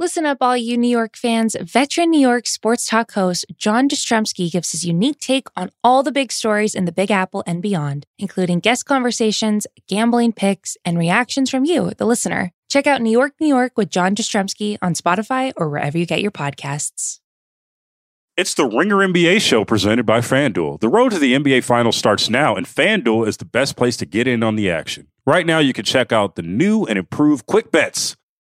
Listen up, all you New York fans. Veteran New York sports talk host John Jastremski gives his unique take on all the big stories in the Big Apple and beyond, including guest conversations, gambling picks, and reactions from you, the listener. Check out New York, New York with John Jastremski on Spotify or wherever you get your podcasts. It's the Ringer NBA show presented by FanDuel. The road to the NBA Finals starts now, and FanDuel is the best place to get in on the action. Right now, you can check out the new and improved Quick Bets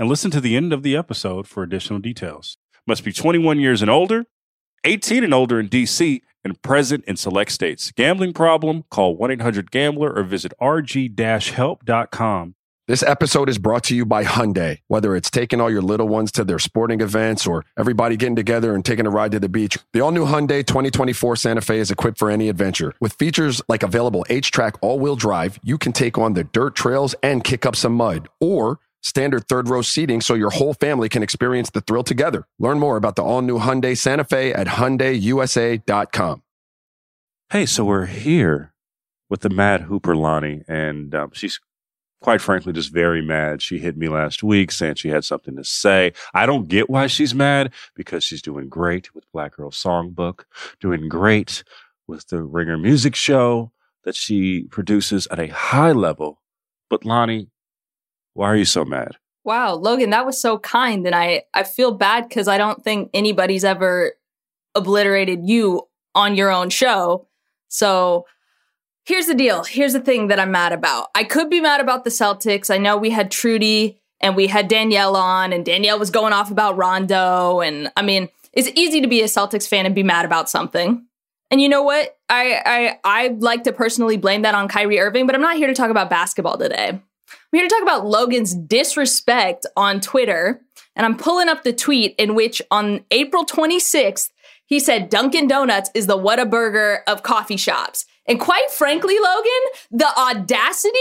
and listen to the end of the episode for additional details. Must be 21 years and older, 18 and older in DC, and present in select states. Gambling problem? Call 1 800 Gambler or visit rg help.com. This episode is brought to you by Hyundai. Whether it's taking all your little ones to their sporting events or everybody getting together and taking a ride to the beach, the all new Hyundai 2024 Santa Fe is equipped for any adventure. With features like available H track all wheel drive, you can take on the dirt trails and kick up some mud. Or standard third row seating so your whole family can experience the thrill together. Learn more about the all new Hyundai Santa Fe at HyundaiUSA.com. Hey, so we're here with the Mad Hooper Lani, and um, she's quite frankly just very mad. She hit me last week saying she had something to say. I don't get why she's mad because she's doing great with Black Girl Songbook, doing great with the Ringer Music Show that she produces at a high level. But Lani, why are you so mad? Wow, Logan, that was so kind. And I, I feel bad because I don't think anybody's ever obliterated you on your own show. So here's the deal. Here's the thing that I'm mad about. I could be mad about the Celtics. I know we had Trudy and we had Danielle on, and Danielle was going off about Rondo. And I mean, it's easy to be a Celtics fan and be mad about something. And you know what? I I I like to personally blame that on Kyrie Irving, but I'm not here to talk about basketball today. I'm here to talk about Logan's disrespect on Twitter. And I'm pulling up the tweet in which on April 26th, he said Dunkin' Donuts is the Whataburger of coffee shops. And quite frankly, Logan, the audacity,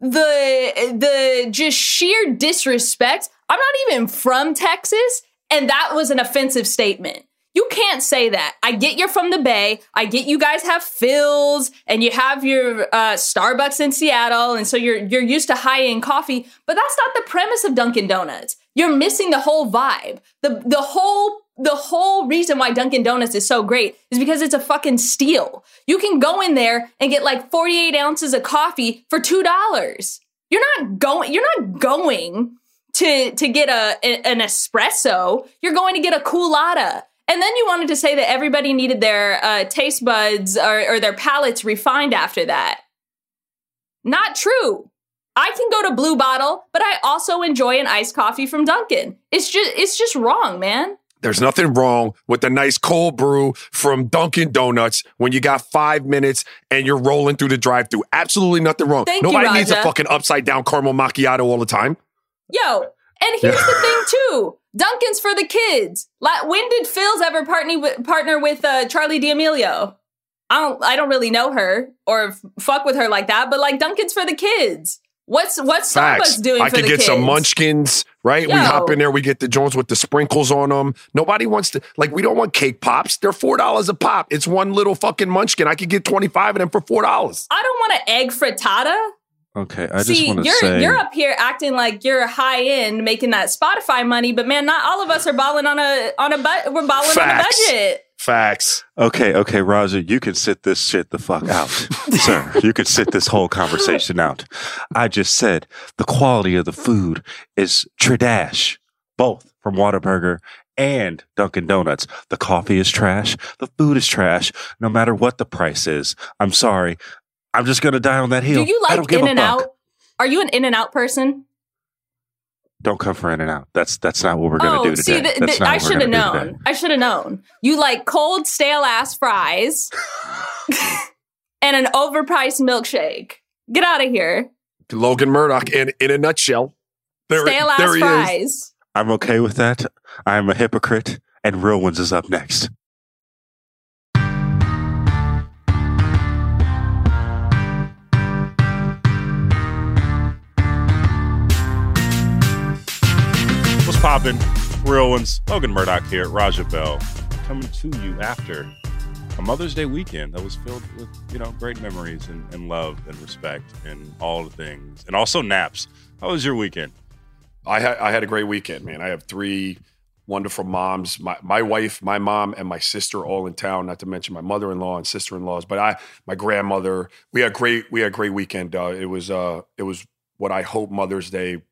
the the just sheer disrespect. I'm not even from Texas, and that was an offensive statement. You can't say that. I get you're from the Bay. I get you guys have Philz and you have your uh, Starbucks in Seattle, and so you're you're used to high end coffee. But that's not the premise of Dunkin' Donuts. You're missing the whole vibe. the the whole the whole reason why Dunkin' Donuts is so great is because it's a fucking steal. You can go in there and get like 48 ounces of coffee for two dollars. You're not going. You're not going to to get a, an espresso. You're going to get a Coolatta. And then you wanted to say that everybody needed their uh, taste buds or, or their palates refined after that. Not true. I can go to Blue Bottle, but I also enjoy an iced coffee from Dunkin'. It's just it's just wrong, man. There's nothing wrong with a nice cold brew from Dunkin' Donuts when you got five minutes and you're rolling through the drive-through. Absolutely nothing wrong. Thank Nobody you, needs a fucking upside down caramel macchiato all the time. Yo, and here's the thing too. Dunkin's for the kids. Like, when did Philz ever partner with, partner with uh, Charlie D'Amelio? I don't. I don't really know her or f- fuck with her like that. But like, Dunkin's for the kids. What's what's Facts. Starbucks doing for the case? I could get kids? some munchkins, right? We hop in there, we get the Jones with the sprinkles on them. Nobody wants to like we don't want cake pops. They're four dollars a pop. It's one little fucking munchkin. I could get 25 of them for four dollars. I don't want an egg frittata. Okay, I just See, want to you're say. you're up here acting like you're high end, making that Spotify money, but man, not all of us are balling on a on a but we're balling on a Facts. budget. Facts. Okay, okay, Raja, you can sit this shit the fuck out. Sir, you can sit this whole conversation out. I just said the quality of the food is tradash, both from Whataburger and Dunkin' Donuts. The coffee is trash. The food is trash, no matter what the price is. I'm sorry. I'm just going to die on that hill. Do you I like don't give In a and fuck. Out? Are you an In and Out person? Don't come for In and Out. That's that's not what we're going to oh, do today. see, th- That's th- I should have gonna do today. known. I should have known. You like cold, stale ass fries and an overpriced milkshake. Get out of here. Logan Murdock in, in a nutshell. There, stale ass there he is. fries. I'm okay with that. I'm a hypocrite and Real Ones is up next. Poppin'? Real Ones. Logan Murdock here, at Raja Bell, coming to you after a Mother's Day weekend that was filled with, you know, great memories and, and love and respect and all the things. And also naps. How was your weekend? I had I had a great weekend, man. I have three wonderful moms. My my wife, my mom, and my sister all in town. Not to mention my mother in law and sister in laws. But I, my grandmother. We had great. We had a great weekend. Uh, it was uh, it was what I hope Mother's Day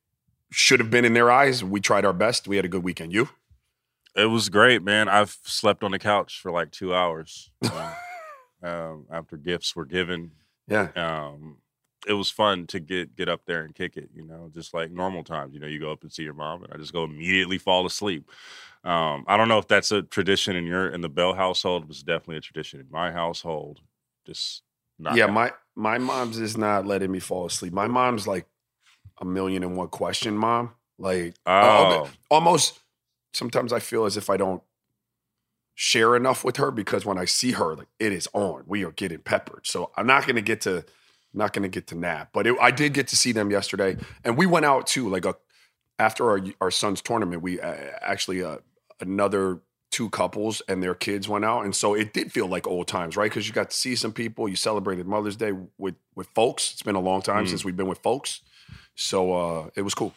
should have been in their eyes. We tried our best. We had a good weekend. You? It was great, man. I've slept on the couch for like two hours uh, um, after gifts were given. Yeah. Um, it was fun to get get up there and kick it. You know, just like normal times. You know, you go up and see your mom, and I just go immediately fall asleep. Um, I don't know if that's a tradition in your in the Bell household. It was definitely a tradition in my household. Just not yeah. My my mom's is not letting me fall asleep. My mom's like a million and one question mom. Like oh. almost sometimes I feel as if I don't share enough with her because when I see her, like it is on. We are getting peppered. So I'm not gonna get to not gonna get to nap. But it, I did get to see them yesterday, and we went out too. Like a after our our son's tournament, we uh, actually uh, another two couples and their kids went out, and so it did feel like old times, right? Because you got to see some people. You celebrated Mother's Day with with folks. It's been a long time mm. since we've been with folks. So uh, it was cool.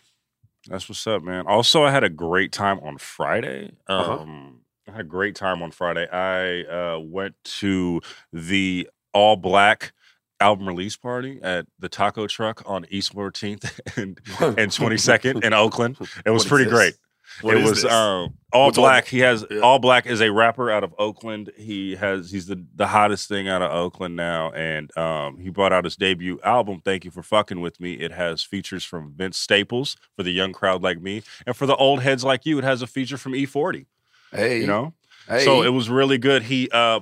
That's what's up, man. Also, I had a great time on Friday. Uh-huh. Um, uh-huh. I had a great time on Friday. I uh, went to the all black album release party at the taco truck on East 14th and, and 22nd in Oakland. It was pretty great. What it was um, all What's black. All, he has yeah. all black is a rapper out of Oakland. He has he's the the hottest thing out of Oakland now, and um, he brought out his debut album. Thank you for fucking with me. It has features from Vince Staples for the young crowd like me, and for the old heads like you, it has a feature from E40. Hey, you know. Hey. So it was really good. He uh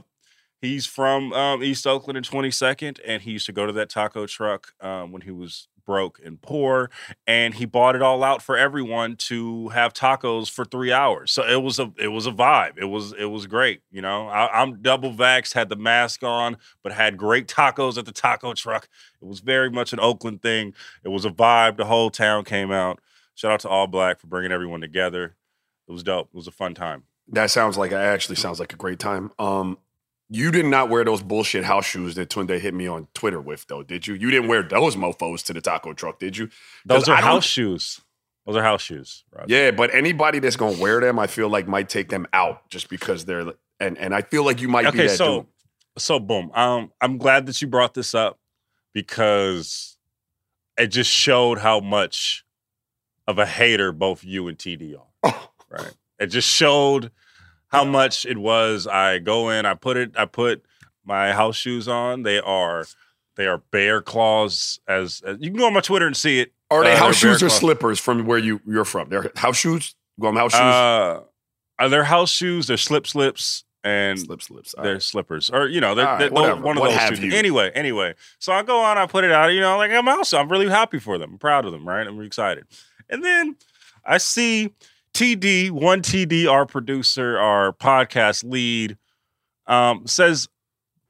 he's from um, East Oakland and 22nd, and he used to go to that taco truck um, when he was broke and poor and he bought it all out for everyone to have tacos for three hours. So it was a it was a vibe. It was it was great you know? I, am double vaxxed had the mask on but had great tacos at the taco truck. It was very much an oakland thing. It was a vibe. The whole town came out. Shout out to all black for bringing everyone together. It was dope. It was a fun time. That sounds like it actually sounds like a great time. Um you did not wear those bullshit house shoes that Tunde hit me on Twitter with, though, did you? You didn't wear those mofos to the taco truck, did you? Those are house shoes. Those are house shoes. Raja. Yeah, but anybody that's gonna wear them, I feel like might take them out just because they're and and I feel like you might okay, be that so, dude. So boom. Um, I'm glad that you brought this up because it just showed how much of a hater both you and TD are. Oh. Right. It just showed how much it was. I go in, I put it, I put my house shoes on. They are they are bear claws. As, as you can go on my Twitter and see it. Are they uh, house shoes or claws. slippers from where you you're from? They're house shoes. Go on house shoes. Uh, are they house shoes? They're slip slips and slip slips. All they're right. slippers, or you know, they're, right, they're one of what those two. You? Anyway, anyway, so I go on, I put it out. You know, like I'm also, I'm really happy for them. I'm proud of them. Right, I'm excited. And then I see TD, one TD, our producer, our podcast lead, um, says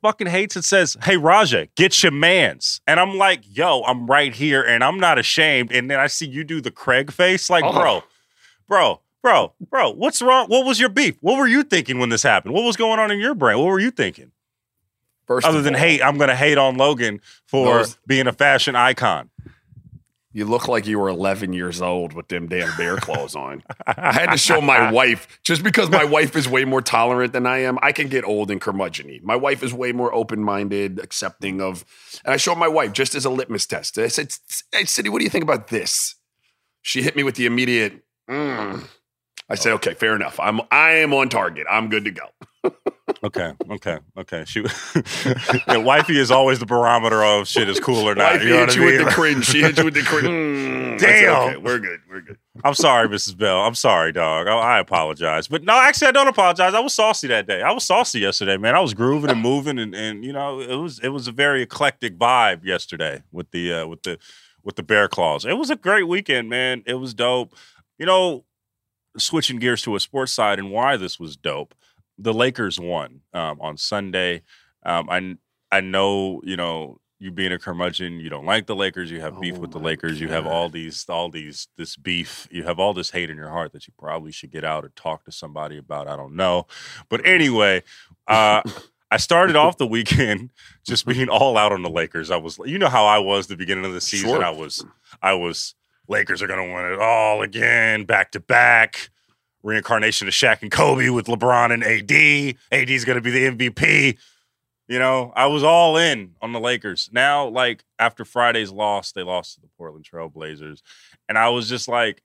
fucking hates it says, Hey Raja, get your mans. And I'm like, yo, I'm right here and I'm not ashamed. And then I see you do the Craig face, like, oh. bro, bro, bro, bro, what's wrong? What was your beef? What were you thinking when this happened? What was going on in your brain? What were you thinking? First Other than all, hate, I'm gonna hate on Logan for those, being a fashion icon. You look like you were 11 years old with them damn bear claws on. I had to show my wife, just because my wife is way more tolerant than I am, I can get old and curmudgeony. My wife is way more open minded, accepting of. And I showed my wife just as a litmus test. I said, Hey, City, what do you think about this? She hit me with the immediate, mm. I said, okay, fair enough. I'm I am on target. I'm good to go. okay, okay, okay. She, yeah, wifey is always the barometer of shit is cool or not. Wifey you know hit you mean? with the cringe. She hit you with the cringe. Mm, Damn. Okay, we're good. We're good. I'm sorry, Mrs. Bell. I'm sorry, dog. I, I, apologize. But no, actually, I don't apologize. I was saucy that day. I was saucy yesterday, man. I was grooving and moving, and, and you know, it was it was a very eclectic vibe yesterday with the uh, with the with the bear claws. It was a great weekend, man. It was dope. You know, switching gears to a sports side and why this was dope. The Lakers won um, on Sunday. Um, I I know you know you being a curmudgeon, you don't like the Lakers. You have beef Oh with the my Lakers. You have all these all these this beef. You have all this hate in your heart that you probably should get out or talk to somebody about. I don't know, but anyway, uh, I started off the weekend just being all out on the Lakers. I was, you know how I was the beginning of the season. Sure. I was, I was. Lakers are going to win it all again, back to back. Reincarnation of Shaq and Kobe with LeBron and AD. AD is going to be the MVP. You know, I was all in on the Lakers. Now, like after Friday's loss, they lost to the Portland Trail Blazers, and I was just like,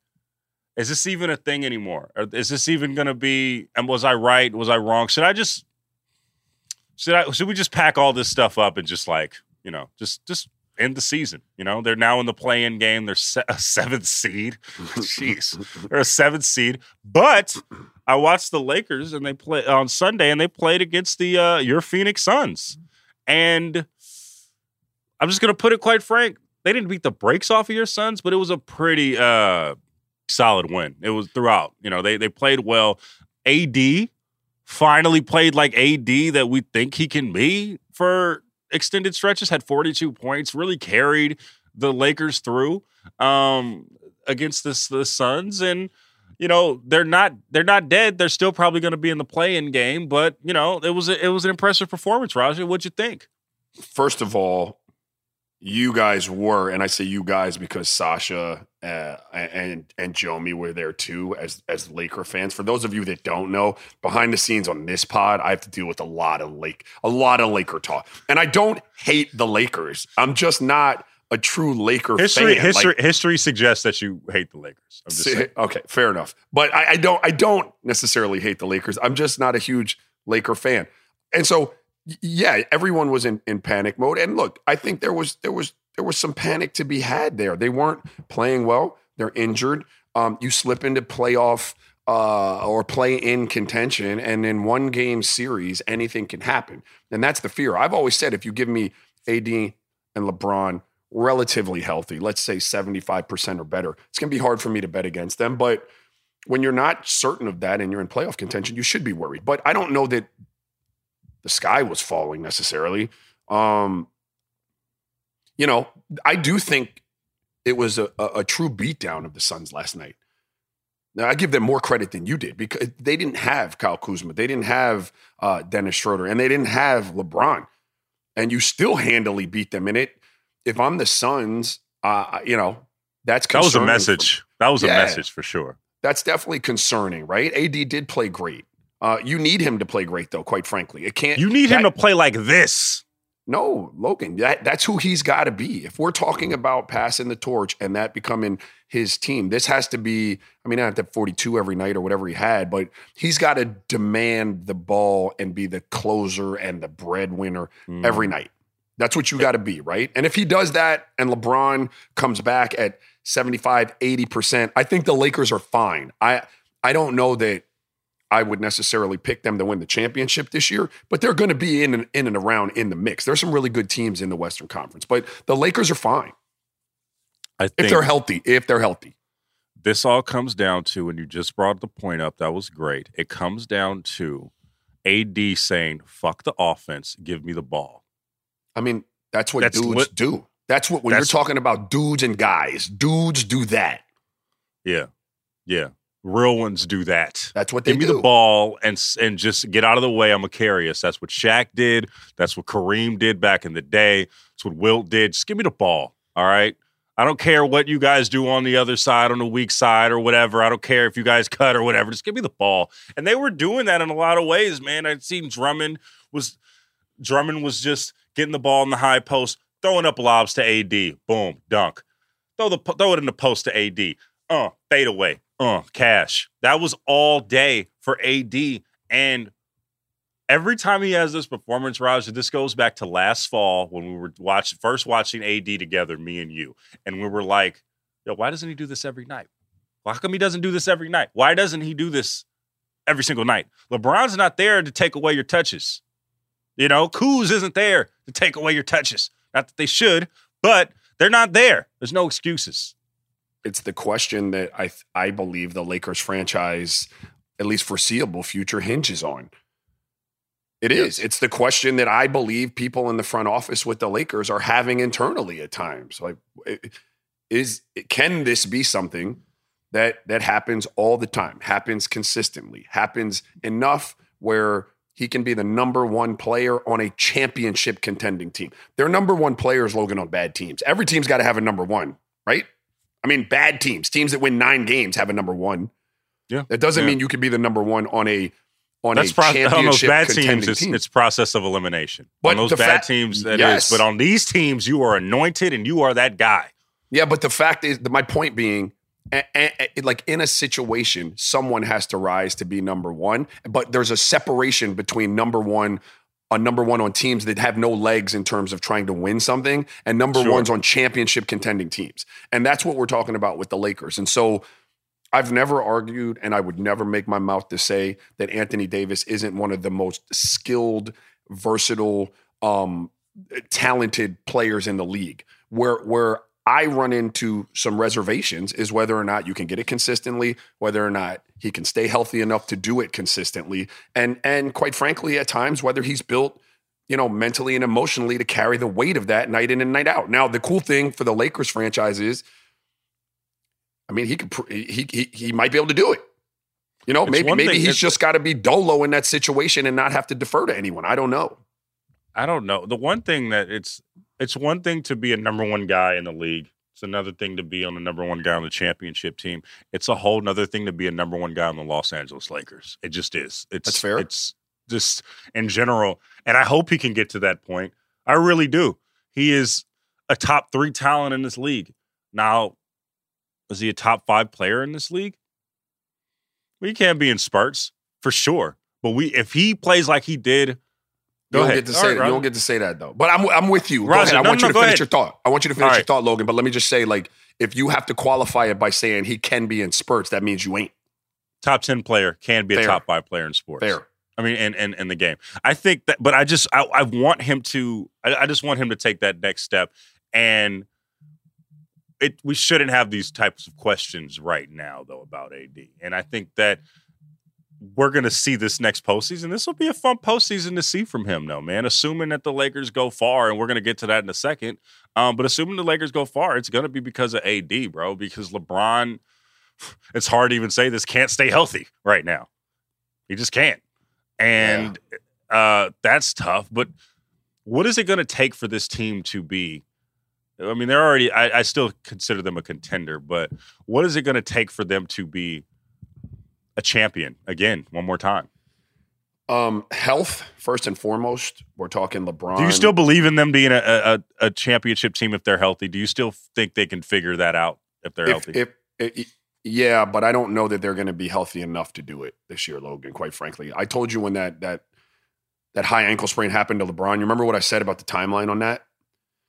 "Is this even a thing anymore? Or is this even going to be? And was I right? Was I wrong? Should I just should I should we just pack all this stuff up and just like you know just just end the season? You know, they're now in the play-in game. They're se- a seventh seed. Jeez, they're a seventh seed, but I watched the Lakers and they play on Sunday and they played against the uh, your Phoenix Suns. And I'm just gonna put it quite frank, they didn't beat the brakes off of your Suns, but it was a pretty uh, solid win. It was throughout. You know, they they played well. AD finally played like AD that we think he can be for extended stretches. Had 42 points, really carried the Lakers through um, against this the Suns and you know they're not they're not dead. They're still probably going to be in the play-in game, but you know it was a, it was an impressive performance. Raja, what'd you think? First of all, you guys were, and I say you guys because Sasha uh, and and Jomi were there too as as Laker fans. For those of you that don't know, behind the scenes on this pod, I have to deal with a lot of Lake a lot of Laker talk, and I don't hate the Lakers. I'm just not a true Laker History fan. history Like, history suggests that you hate the Lakers. I'm just See, okay, fair enough. But I, I don't I don't necessarily hate the Lakers. I'm just not a huge Laker fan. And so yeah, everyone was in, in panic mode. And look, I think there was there was there was some panic to be had there. They weren't playing well. They're injured. Um, you slip into playoff uh, or play in contention, and in one game series, anything can happen. And that's the fear. I've always said if you give me AD and LeBron relatively healthy, let's say 75% or better, it's going to be hard for me to bet against them. But when you're not certain of that and you're in playoff contention, you should be worried. But I don't know that the sky was falling necessarily. Um, you know, I do think it was a, a, a true beatdown of the Suns last night. Now, I give them more credit than you did because they didn't have Kyle Kuzma, they didn't have uh, Dennis Schroeder, and they didn't have LeBron, and you still handily beat them. in it, if I'm the Suns, uh, you know, that's That was a message. That was a message for sure. that's definitely concerning, right? AD did play great. Uh, you need him to play great, though. Quite frankly, it can't. You need him to play like this. No, Logan. That that's who he's got to be. If we're talking about passing the torch and that becoming his team, this has to be. I mean, not at 42 every night or whatever he had, but he's got to demand the ball and be the closer and the breadwinner every Mm. night. That's what you got to be, right? And if he does that and LeBron comes back at 75, 80%, I think the Lakers are fine. I I don't know that I would necessarily pick them to win the championship this year, but they're going to be in and, in and around in the mix. There's some really good teams in the Western Conference, but the Lakers are fine I if they're healthy. If they're healthy. this all comes down to, and you just brought the point up, that was great. It comes down to AD saying, fuck the offense, give me the ball. I mean, that's what That's dudes lit- do. That's what when That's- you're talking about dudes and guys, dudes do that. Yeah. Yeah. Real ones do that. That's what they Give me do. the ball and and just get out of the way. I'm a curious. That's what Shaq did. That's what Kareem did back in the day. That's what Wilt did. Just give me the ball. All right. I don't care what you guys do on the other side, on the weak side, or whatever. I don't care if you guys cut or whatever. Just give me the ball. And they were doing that in a lot of ways, man. I'd seen Drummond was Drummond was just getting the ball in the high post, throwing up lobs to AD. Boom, dunk. Throw the throw it in the post to AD. Uh, fade away. Uh, cash. That was all day for AD. And every time he has this performance, Raj, this goes back to last fall when we were watching first watching AD together, me and you. And we were like, yo, why doesn't he do this every night? Why come he doesn't do this every night? Why doesn't he do this every single night? LeBron's not there to take away your touches. You know, Kuz isn't there to take away your touches. Not that they should, but they're not there. There's no excuses. It's the question that I I believe the Lakers franchise, at least foreseeable future, hinges on. It is. Yes. It's the question that I believe people in the front office with the Lakers are having internally at times. Like, is can this be something that that happens all the time, happens consistently, happens enough where he can be the number one player on a championship contending team. Their number one players, Logan, on bad teams. Every team's got to have a number one, right? I mean, bad teams, teams that win nine games have a number one. Yeah. That doesn't yeah. mean you could be the number one on a on That's a pro- championship on those bad teams. It's, team. it's, process of elimination. But on those bad fa- teams, that yes. is. But on these teams, you are anointed and you are that guy. Yeah, but the fact is, my point being, like in a situation, someone has to rise to be number one. But there's a separation between number one a number one on teams that have no legs in terms of trying to win something and number sure. ones on championship contending teams. And that's what we're talking about with the Lakers. And so I've never argued and I would never make my mouth to say that Anthony Davis isn't one of the most skilled, versatile, um, talented players in the league. Where where I run into some reservations is whether or not you can get it consistently, whether or not he can stay healthy enough to do it consistently, and and quite frankly, at times whether he's built, you know, mentally and emotionally to carry the weight of that night in and night out. Now, the cool thing for the Lakers franchise is, I mean, he could he he he might be able to do it. You know, it's maybe maybe he's just got to be dolo in that situation and not have to defer to anyone. I don't know. I don't know. The one thing that it's it's one thing to be a number one guy in the league. It's another thing to be on the number one guy on the championship team. It's a whole other thing to be a number one guy on the Los Angeles Lakers. It just is. It's That's fair. It's just in general. And I hope he can get to that point. I really do. He is a top three talent in this league. Now, is he a top five player in this league? Well, he can be in spurts for sure. But we if he plays like he did Go you ahead. Don't get to say that. You don't get to say that though. But I'm I'm with you. Go ahead. I no, want you to finish ahead. your thought. I want you to finish your thought, Logan. But let me just say, like, if you have to qualify it by saying he can be in spurts, that means you ain't. Top ten player can be Fair. a top five player in sports. Fair. I mean, in, in, in the game. I think that, but I just I, I want him to. I, I just want him to take that next step, and it we shouldn't have these types of questions right now though about AD. And I think that we're going to see this next postseason. This will be a fun postseason to see from him, though, man. Assuming that the Lakers go far, and we're going to get to that in a second. Um, but assuming the Lakers go far, it's going to be because of AD, bro. Because LeBron, it's hard to even say this, can't stay healthy right now. He just can't, and yeah. uh, that's tough. But what is it going to take for this team to be? I mean, they're already. I, I still consider them a contender, but what is it going to take for them to be? A champion again one more time? Um, health first and foremost. We're talking LeBron. Do you still believe in them being a, a, a championship team if they're healthy? Do you still think they can figure that out if they're if, healthy? If, if, yeah, but I don't know that they're going to be healthy enough to do it this year, Logan. Quite frankly, I told you when that that that high ankle sprain happened to LeBron. You remember what I said about the timeline on that?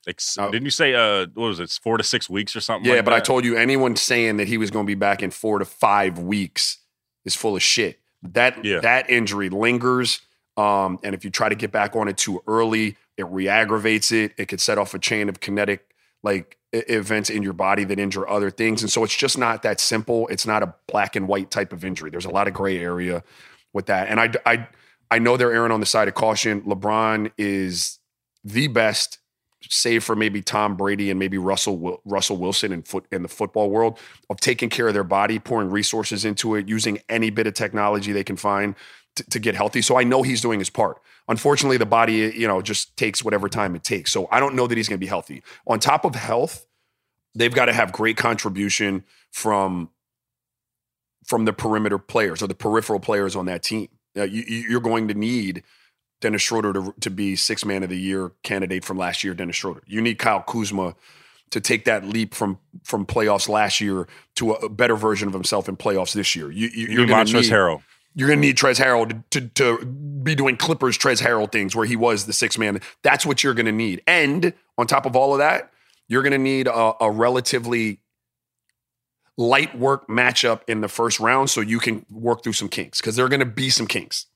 uh, didn't you say uh what was it four to six weeks or something? Yeah, like but that? I told you anyone saying that he was going to be back in four to five weeks is full of shit. That yeah. that injury lingers, um, and if you try to get back on it too early, it re-aggravates it. It could set off a chain of kinetic like events in your body that injure other things, and so it's just not that simple. It's not a black and white type of injury. There's a lot of gray area with that, and I I I know they're erring on the side of caution. LeBron is the best save for maybe Tom Brady and maybe Russell Russell Wilson in foot in the football world of taking care of their body, pouring resources into it, using any bit of technology they can find to, to get healthy. So I know he's doing his part. Unfortunately, the body, you know, just takes whatever time it takes. So I don't know that he's going to be healthy. On top of health, they've got to have great contribution from from the perimeter players or the peripheral players on that team. you, you're going to need Dennis Schroeder to, to be six man of the year candidate from last year, Dennis Schroeder. You need Kyle Kuzma to take that leap from from playoffs last year to a, a better version of himself in playoffs this year. You, you, you're going to need Harrell. You're going to need Trez Harrell to, to, to, be doing Clippers Trez Harrell things where he was the six man. That's what you're going to need. And on top of all of that, you're going to need a, a relatively light work matchup in the first round so you can work through some kinks because there are going to be some kinks.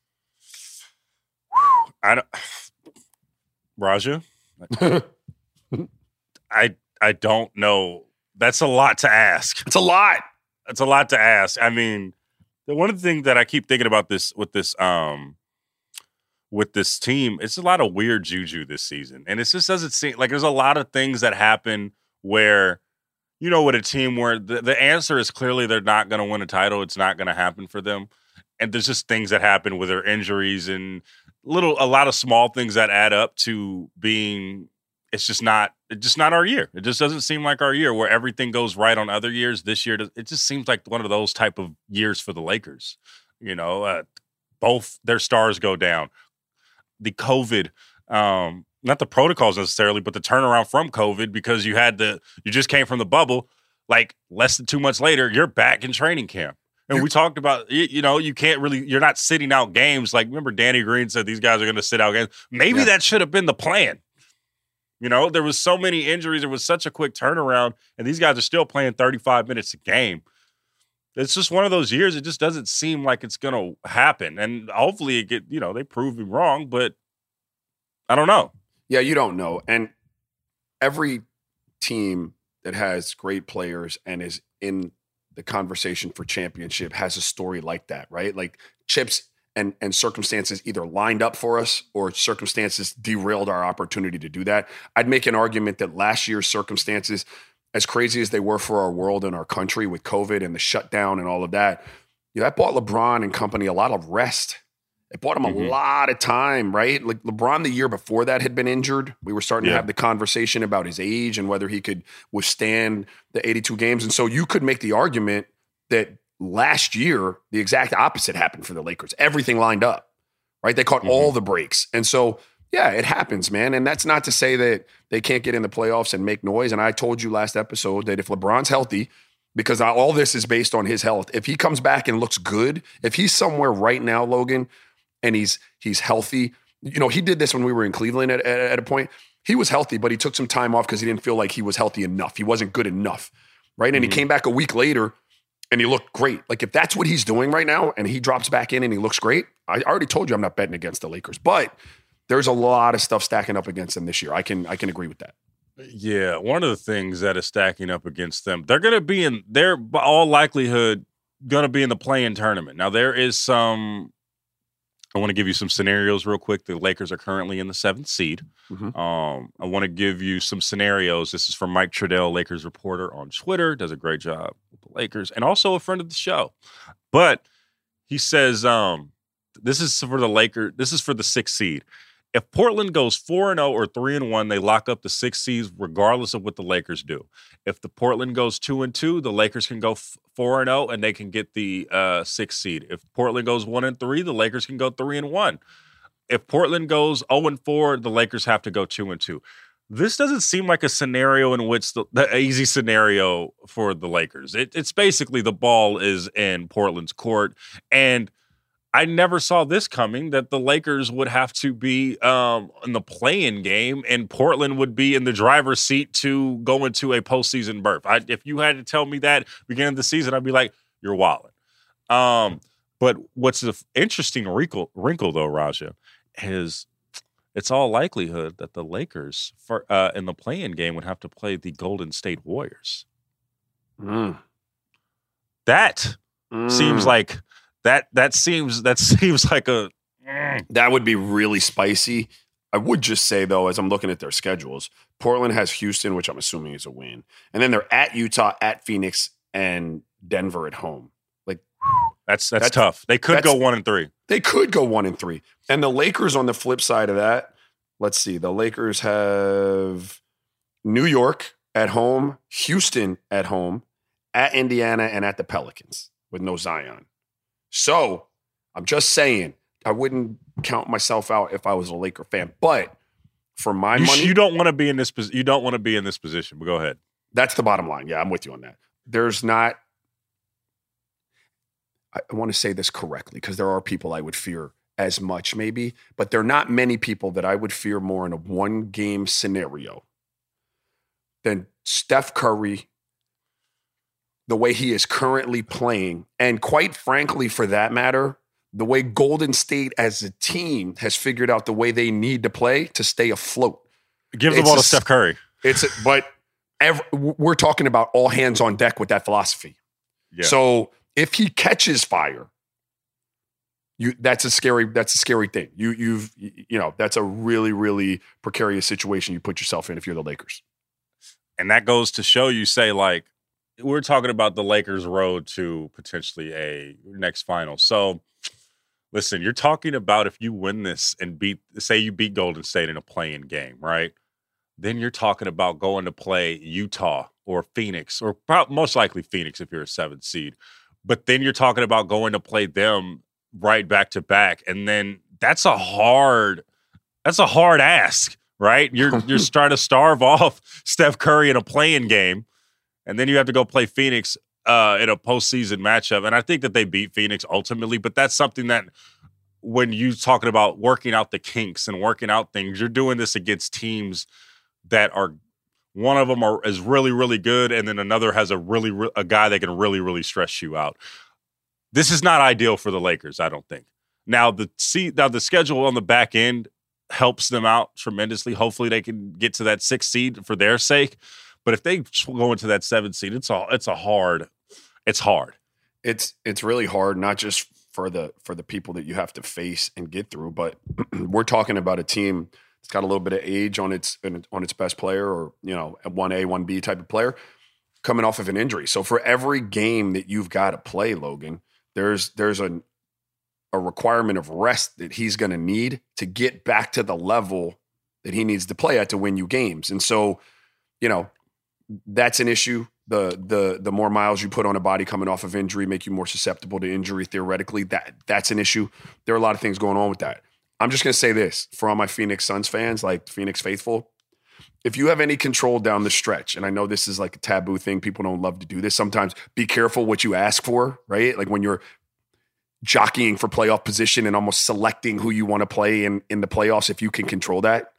I don't, Raja. I I don't know that's a lot to ask. It's a lot. It's a lot to ask. I mean, the one of the things that I keep thinking about this with this um with this team, it's a lot of weird juju this season. And it just doesn't seem like there's a lot of things that happen where you know, with a team where the, the answer is clearly they're not going to win a title, it's not going to happen for them. And there's just things that happen with their injuries and little, a lot of small things that add up to being. It's just not. It's just not our year. It just doesn't seem like our year where everything goes right on other years. This year, it just seems like one of those type of years for the Lakers. You know, uh, both their stars go down. The COVID um, not the protocols necessarily, but the turnaround from COVID because you had the you just came from the bubble. Like less than two months later, you're back in training camp. And we talked about, you, know, you can't really, you're not sitting out games. Like, remember Danny Green said these guys are going to sit out games. Maybe yeah. that should have been the plan. You know, there was so many injuries. There was such a quick turnaround, and these guys are still playing 35 minutes a game. It's just one of those years. It just doesn't seem like it's going to happen. And hopefully, it get, you know, they prove me wrong, but I don't know. Yeah, you don't know. And every team that has great players and is in the conversation for championship has a story like that, right? Like chips and and circumstances either lined up for us or circumstances derailed our opportunity to do that. I'd make an argument that last year's circumstances, as crazy as they were for our world and our country with COVID and the shutdown and all of that, you know, that bought LeBron and company a lot of rest it bought him mm-hmm. a lot of time, right? Like LeBron the year before that had been injured. We were starting yeah. to have the conversation about his age and whether he could withstand the 82 games. And so you could make the argument that last year, the exact opposite happened for the Lakers. Everything lined up, right? They caught mm-hmm. all the breaks. And so, yeah, it happens, man. And that's not to say that they can't get in the playoffs and make noise. And I told you last episode that if LeBron's healthy, because all this is based on his health. If he comes back and looks good, if he's somewhere right now, Logan, and he's he's healthy. You know, he did this when we were in Cleveland at, at, at a point. He was healthy, but he took some time off because he didn't feel like he was healthy enough. He wasn't good enough, right? And mm-hmm. he came back a week later and he looked great. Like if that's what he's doing right now, and he drops back in and he looks great, I already told you I'm not betting against the Lakers, but there's a lot of stuff stacking up against them this year. I can I can agree with that. Yeah, one of the things that is stacking up against them, they're going to be in. They're by all likelihood going to be in the play-in tournament. Now there is some I want to give you some scenarios real quick. The Lakers are currently in the seventh seed. Mm-hmm. Um, I want to give you some scenarios. This is from Mike Trudell, Lakers reporter on Twitter. Does a great job with the Lakers and also a friend of the show. But he says um, this is for the Lakers. This is for the sixth seed. If Portland goes 4 and 0 or 3 and 1, they lock up the 6 seeds regardless of what the Lakers do. If the Portland goes 2 and 2, the Lakers can go 4 and 0 and they can get the uh, 6 seed. If Portland goes 1 and 3, the Lakers can go 3 and 1. If Portland goes 0 and 4, the Lakers have to go 2 and 2. This doesn't seem like a scenario in which the, the easy scenario for the Lakers. It, it's basically the ball is in Portland's court and – I never saw this coming that the Lakers would have to be um, in the play-in game and Portland would be in the driver's seat to go into a postseason berth. I, if you had to tell me that beginning of the season, I'd be like, you're walling. Um, but what's the interesting wrinkle, wrinkle though, Raja, is it's all likelihood that the Lakers for, uh, in the play-in game would have to play the Golden State Warriors. Mm. That mm. seems like – that that seems that seems like a that would be really spicy. I would just say though, as I'm looking at their schedules, Portland has Houston, which I'm assuming is a win, and then they're at Utah, at Phoenix, and Denver at home. Like that's that's, that's tough. They could go one and three. They could go one and three. And the Lakers on the flip side of that, let's see. The Lakers have New York at home, Houston at home, at Indiana, and at the Pelicans with no Zion. So I'm just saying, I wouldn't count myself out if I was a Laker fan. But for my you, money, you don't want to be in this. You don't want to be in this position. But go ahead. That's the bottom line. Yeah, I'm with you on that. There's not. I, I want to say this correctly because there are people I would fear as much, maybe, but there are not many people that I would fear more in a one game scenario than Steph Curry the way he is currently playing, and quite frankly, for that matter, the way Golden State as a team has figured out the way they need to play to stay afloat. Give the ball to Steph Curry. It's a, but ev- we're talking about all hands on deck with that philosophy. Yeah. So if he catches fire, you that's a scary that's a scary thing. You you've you know that's a really really precarious situation you put yourself in if you're the Lakers. and that goes to show you say like we're talking about the Lakers road to potentially a next final. So listen, you're talking about if you win this and beat say you beat Golden State in a play-in game, right? Then you're talking about going to play Utah or Phoenix or most likely Phoenix if you're a 7th seed. But then you're talking about going to play them right back to back and then that's a hard that's a hard ask, right? You're you're trying to starve off Steph Curry in a play-in game, and then you have to go play Phoenix uh, in a postseason matchup. And I think that they beat Phoenix ultimately, but that's something that when you talking about working out the kinks and working out things, you're doing this against teams that are one of them are is really really good, and then another has a really re- a guy that can really really stress you out. This is not ideal for the Lakers, I don't think. Now the see now the schedule on the back end helps them out tremendously. Hopefully they can get to that sixth seed for their sake. But if they go into that seventh seed, it's a it's a hard, it's hard. It's it's really hard, not just for the for the people that you have to face and get through, but we're talking about a team that's got a little bit of age on its on its best player, or you know, a one A one B type of player coming off of an injury. So for every game that you've got to play, Logan, there's there's a a requirement of rest that he's going to need to get back to the level that he needs to play at to win you games. And so, you know, that's an issue. The the the more miles you put on a body coming off of injury make you more susceptible to injury theoretically. That that's an issue. There are a lot of things going on with that. I'm just to say this for all my Phoenix Suns fans, like Phoenix faithful. If you have any control down the stretch, and I know this is like a taboo thing, people don't love to do this sometimes. Be careful what you ask for, right? Like when you're jockeying for playoff position and almost selecting who you want to play in in the playoffs if you can control that.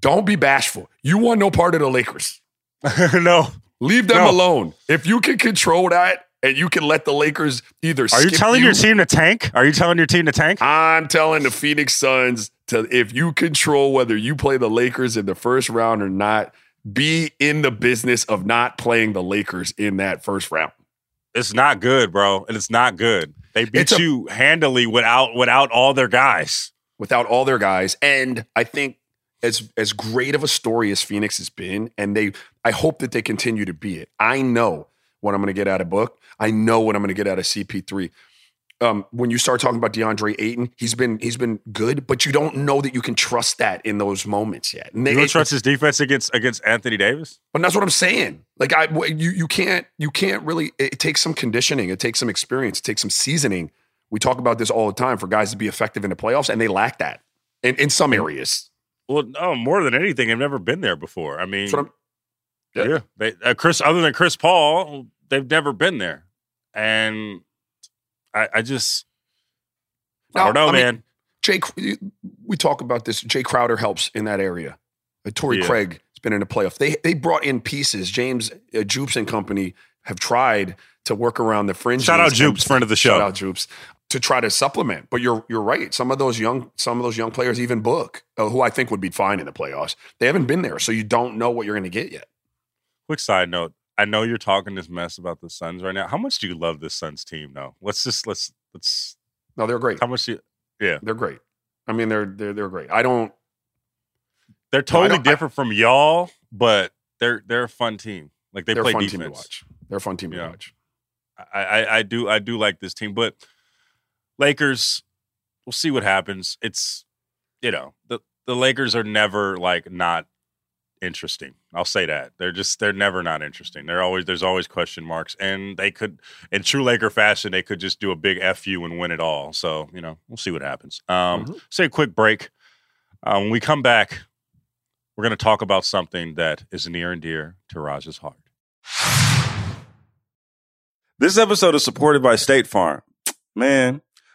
Don't be bashful. You want no part of the Lakers. no, Leave them No. alone. If you can control that and you can let the Lakers either are you telling your team to tank? Are you telling your team to tank? I'm telling the Phoenix Suns to if you control whether you play the Lakers in the first round or not, be in the business of not playing the Lakers in that first round. It's not good, bro, and it's not good. They beat a- you handily without without all their guys. without all their guys. And I think as as great of a story as Phoenix has been, and they I hope that they continue to be it. I know what I'm going to get out of Book. I know what I'm going to get out of CP3. Um, when you start talking about DeAndre Ayton, he's been he's been good, but you don't know that you can trust that in those moments yet. And they, You don't trust his defense against against Anthony Davis? but that's what I'm saying. Like I, you you can't you can't really. It takes some conditioning. It takes some experience. It takes some seasoning. We talk about this all the time for guys to be effective in the playoffs, and they lack that in, in some areas. Well, no, more than anything, I've never been there before. I mean, yeah, Yeah. They, uh, Chris, other than Chris Paul, they've never been there, and I, I just, I don't know, I mean, man. Jay, we talk about this. Jay Crowder helps in that area. Uh, Torrey Yeah. Craig has been in a playoff. They they brought in pieces. James uh, Jupes and company have tried to work around the fringes. Shout out Jupes, friend of the show. Shout out Jupes to try to supplement. But you're you're right. Some of those young some of those young players, even Book, uh, who I think would be fine in the playoffs, they haven't been there, so you don't know what you're going to get yet. Quick side note: I know you're talking this mess about the Suns right now. How much do you love this Suns team? though? let's just let's let's. No, they're great. How much do you? Yeah, They're great. I mean, they're they're they're great. I don't. they're totally don't- I- different from y'all, but they're they're a fun team. Like they They are play a fun defense. team to watch. They're a fun team Yeah. to watch. I, I I do I do like this team, but Lakers, we'll see what happens. It's you know the the Lakers are never like not interesting. I'll say that they're just they're never not interesting. They're always there's always question marks, and they could in true Laker fashion they could just do a big fu and win it all. So you know we'll see what happens. Um, Mhm. Say a quick break. Uh, when we come back, we're going to talk about something that is near and dear to Raj's heart. This episode is supported by State Farm. Man,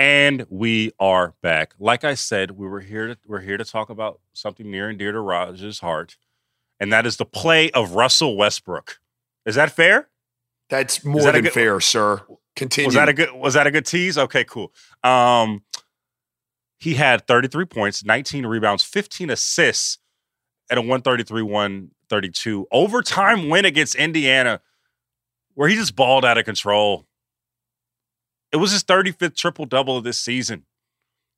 And we are back. Like I said, we were here to we're here to talk about something near and dear to Raj's heart, and that is the play of Russell Westbrook. Is that fair? That's more that than good- fair, sir. Continue. Was that a good was that a good tease? Okay, cool. Um he had 33 points, 19 rebounds, 15 assists at a 133-132 overtime win against Indiana where he just balled out of control. It was his 35th triple double of this season.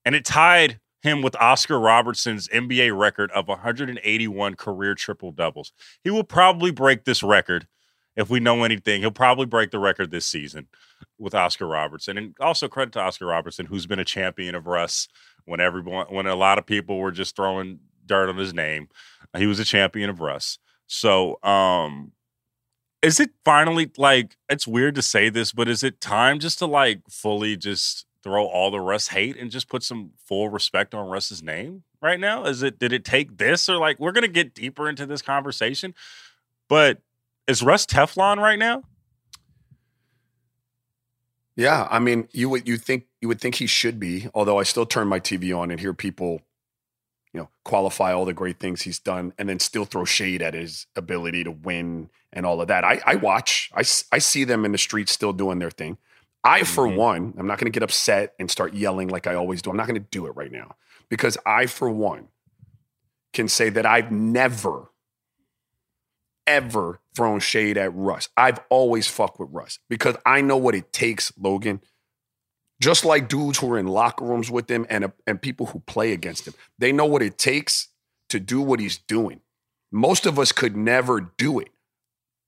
And it tied him with Oscar Robertson's NBA record of 181 career triple doubles. He will probably break this record if we know anything. He'll probably break the record this season with Oscar Robertson. And also credit to Oscar Robertson, who's been a champion of Russ when everyone when a lot of people were just throwing dirt on his name. He was a champion of Russ. So um is it finally like it's weird to say this, but is it time just to like fully just throw all the Russ hate and just put some full respect on Russ's name right now? Is it did it take this or like we're gonna get deeper into this conversation? But is Russ Teflon right now? Yeah, I mean, you would you think you would think he should be, although I still turn my TV on and hear people, you know, qualify all the great things he's done and then still throw shade at his ability to win and all of that. I, I watch, I, I see them in the streets still doing their thing. I, for Mhm. one, I'm not going to get upset and start yelling like I always do. I'm not going to do it right now because I, for one, can say that I've never, ever thrown shade at Russ. I've always fucked with Russ because I know what it takes, Logan. Just like dudes who are in locker rooms with him and, and people who play against him, they know what it takes to do what he's doing. Most of us could never do it.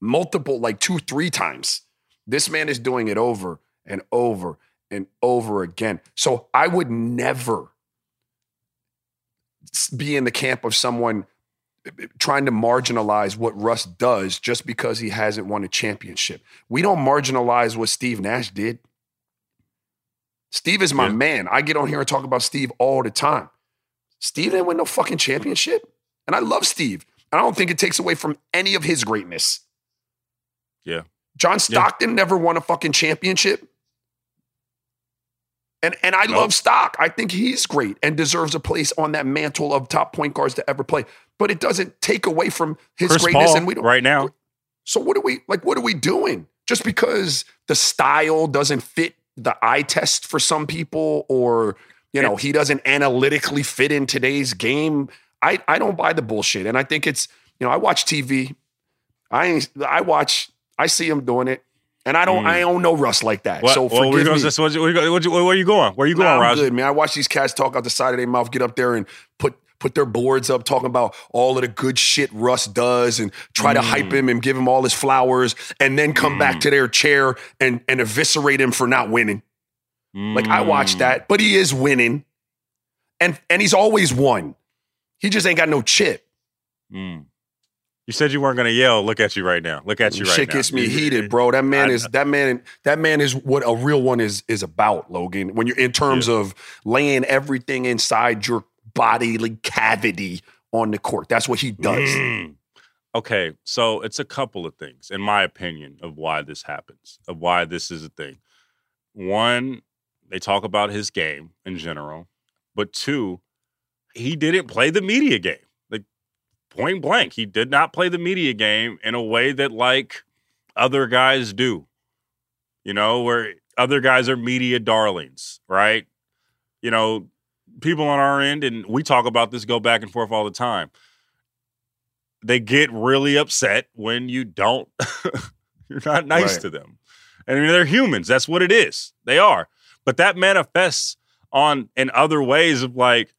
Multiple, like two, three times. This man is doing it over and over and over again. So I would never be in the camp of someone eh, trying to marginalize what Russ does just because he hasn't won a championship. We don't marginalize what Steve Nash did. Steve is my Yeah. man. I get on here and talk about Steve all the time. Steve didn't win no fucking championship. And I love Steve. And I don't think it takes away from any of his greatness. Yeah. John Stockton never won a fucking championship. And and I Nope. love Stock. I think he's great and deserves a place on that mantle of top point guards to ever play. But it doesn't take away from his Chris greatness. Paul and we don't right now. so what are we like? What are we doing? Just because the style doesn't fit the eye test for some people, or you know, he doesn't analytically fit in today's game. I I don't buy the bullshit, and I think it's you know I watch TV. I I watch. I see him doing it, and I don't. Mm. I don't know Russ like that. What, so what were you forgive gonna me. say? So what you- what you- what you- where are you going? Where are you going, Nah, Raj? good, man. I watch these cats talk out the side of their mouth, get up there and put put their boards up, talking about all of the good shit Russ does, and try to hype Mm. him and give him all his flowers, and then come back Mm. to their chair and and eviscerate him for not winning. Like I watch Mm. that, but he is winning, and and he's always won. He just ain't got no chip. Mm. You said you weren't going to yell. Look at you right now. Look at you right Shit now. gets me heated, bro. That man is that man. That man is what a real one is is about, Logan. When you're in terms of laying everything inside your bodily cavity on the court, that's what he does. Mm. Okay, so it's a couple of things, in my opinion, of why this happens, of why this is a thing. One, they talk about his game in general, but two, he didn't play the media game. Like point blank, he did not play the media game in a way that like other guys do. You know, where other guys are media darlings, right? You know, people on our end, and we talk about this, go back and forth all the time. They get really upset when you don't you're not nice Right. to them. And I mean, they're humans that's what it is. They are. But that manifests on in other ways of like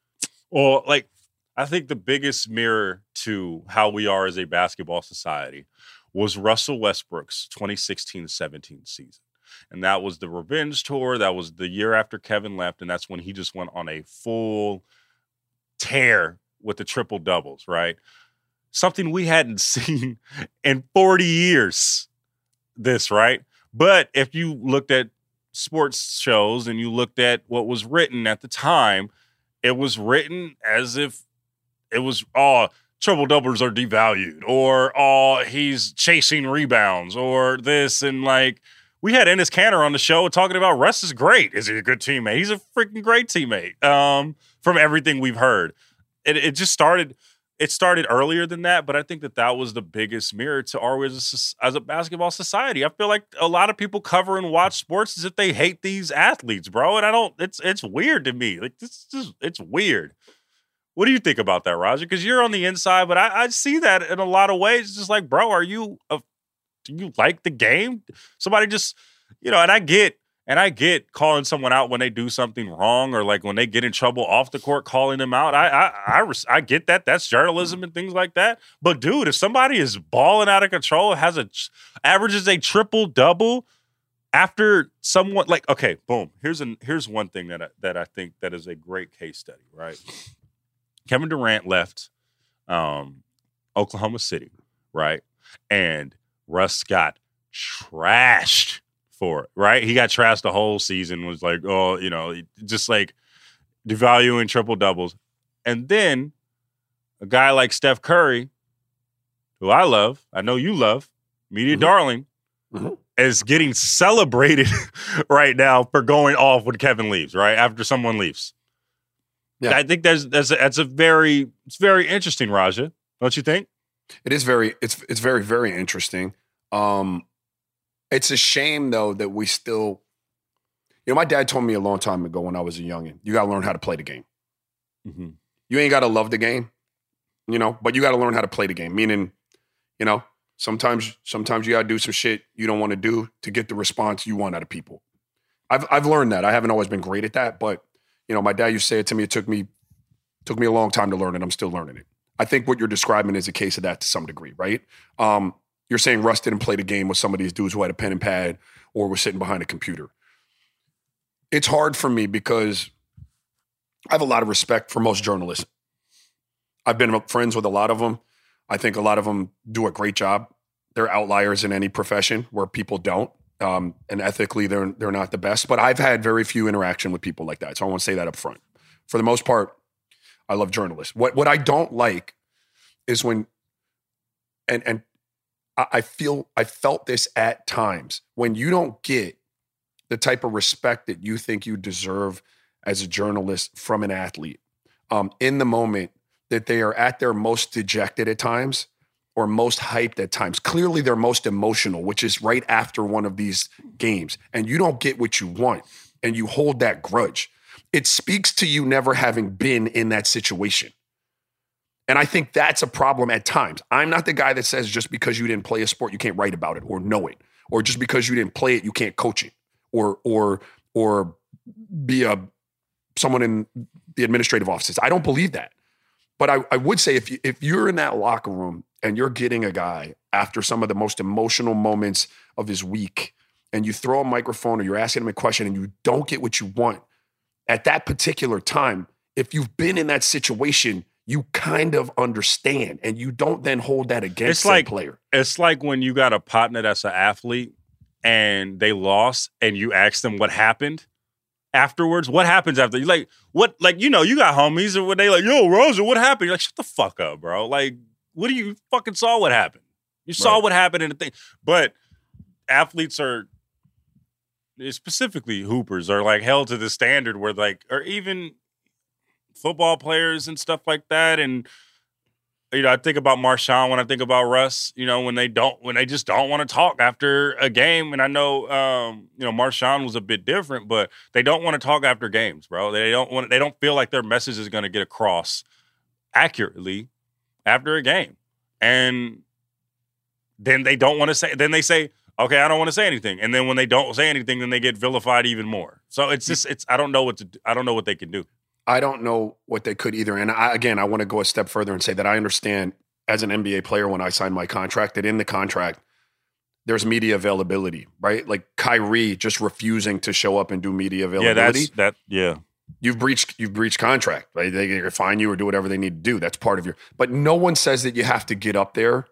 well like i think the biggest mirror to how we are as a basketball society was russell westbrook's 2016-17 season and that was the revenge tour that was the year after kevin left and that's when he just went on a full tear with the triple doubles, right? Something we hadn't seen in 40 years. This, right? But if you looked at sports shows and you looked at what was written at the time, it was written as if it was oh triple doubles are devalued or oh he's chasing rebounds or this and like we had Enes Kanter on the show talking about Russ is great. Is he a good teammate? He's a freaking great teammate. Um, from everything we've heard, it, it just started. It started earlier than that, but I think that that was the biggest mirror to our as a, as a basketball society. I feel like a lot of people cover and watch sports as if they hate these athletes, bro. And I don't. It's it's weird to me. Like this is it's weird. What do you think about that, Raja? Because you're on the inside, but I, I, see that in a lot of ways. It's just like, bro, are you a, do you like the game? Somebody just, you know, and I get and I get calling someone out when they do something wrong or like when they get in trouble off the court, calling them out. I I I, I get that. That's journalism and things like that. But dude, if somebody is balling out of control, has a averages a triple double after someone like okay, boom. Here's an here's one thing that I, that I think that is a great case study. Right, Kevin Durant left um, Oklahoma City, right, and Russ got trashed for it, right? He got trashed the whole season, was like, oh, you know, just like devaluing triple doubles. And then a guy like Steph Curry, who I love, I know you love, media mm-hmm. darling, mm-hmm. is getting celebrated right now for going off when Kevin leaves, right? After someone leaves. Yeah. I think there's that's a, that's a very it's very interesting, Raja. Don't you think? It is very it's it's very very interesting. Um it's a shame though that we still you know my dad told me a long time ago when I was a youngin, you got to learn how to play the game. Mm-hmm. You ain't got to love the game, you know, but you got to learn how to play the game. Meaning, you know, sometimes sometimes you got to do some shit you don't want to do to get the response you want out of people. I've I've learned that. I haven't always been great at that, but you know, my dad used to say it to me. It took me took me a long time to learn it. I'm still learning it. I think what you're describing is a case of that to some degree, right? Um, you're saying Russ didn't play the game with some of these dudes who had a pen and pad or were sitting behind a computer. It's hard for me because I have a lot of respect for most journalists. I've been friends with a lot of them. I think a lot of them do a great job. They're outliers in any profession where people don't. Um, and ethically, they're they're not the best. But I've had very few interaction with people like that, so I want to say that up front. For the most part, I love journalists. What what I don't like is when and and I feel I felt this at times when you don't get the type of respect that you think you deserve as a journalist from an athlete um, in the moment that they are at their most dejected at times or most hyped at times. Clearly, they're most emotional, which is right after one of these games, and you don't get what you want and you hold that grudge. It speaks to you never having been in that situation. And I think that's a problem at times. I'm not the guy that says just because you didn't play a sport, you can't write about it or know it, or just because you didn't play it, you can't coach it, or or or be a someone in the administrative offices. I don't believe that. But I, I would say if you, if you're in that locker room and you're getting a guy after some of the most emotional moments of his week, and you throw a microphone or you're asking him a question and you don't get what you want at that particular time, if you've been in that situation, you kind of understand and you don't then hold that against it's like, player. It's like when you got a partner that's an athlete and they lost and you ask them what happened afterwards. What happens after you like what like you know, you got homies and when they like, yo, Rosa, what happened? You're like, shut the fuck up, bro. Like, what do you fucking saw what happened? You saw right. what happened in the thing. But athletes are specifically hoopers are like held to the standard where like or even football players and stuff like that. And you know, I think about Marshawn when I think about Russ. You know, when they don't, when they just don't want to talk after a game. And I know, um, you know, Marshawn was a bit different, but they don't want to talk after games, bro. They don't want. They don't feel like their message is going to get across accurately after a game, and then they don't want to say. Then they say, okay, I don't want to say anything. And then when they don't say anything, then they get vilified even more. So it's just it's I don't know what to I don't know what they can do. I don't know what they could either. And I, again, I want to go a step further and say that I understand as an NBA player when I signed my contract that in the contract there's media availability, right? Like Kyrie just refusing to show up and do media availability. Yeah, that's that. Yeah, you've breached you've breached contract, right? They can fine you or do whatever they need to do. That's part of your. But no one says that you have to get up there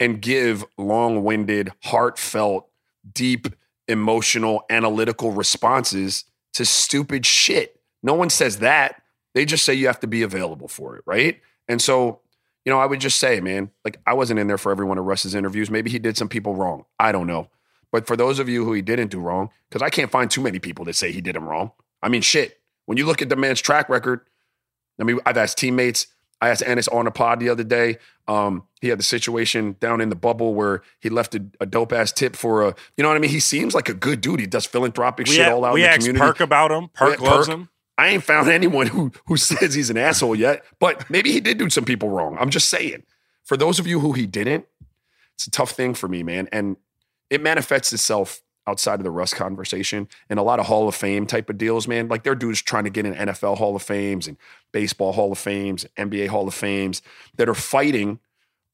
and give long-winded, heartfelt, deep, emotional, analytical responses to stupid shit. No one says that. They just say you have to be available for it, right? And so, you know, I would just say, man, like I wasn't in there for every one of Russ's interviews. Maybe he did some people wrong. I don't know. But for those of you who he didn't do wrong, because I can't find too many people that say he did him wrong. I mean, shit. When you look at the man's track record, I mean, I've asked teammates. I asked Enes on a pod the other day. Um, he had the situation down in the bubble where he left a, a dope ass tip for a, you know what I mean? He seems like a good dude. He does philanthropic We, shit a- all out we in the asked community. Perk about him. Perk Yeah, loves Perk. him. I ain't found anyone who who says he's an asshole yet, but maybe he did do some people wrong. I'm just saying. For those of you who he didn't, it's a tough thing for me, man. And it manifests itself outside of the Russ conversation and a lot of Hall of Fame type of deals, man. Like there are dudes trying to get in NFL Hall of Fames and baseball Hall of Fames, NBA Hall of Fames that are fighting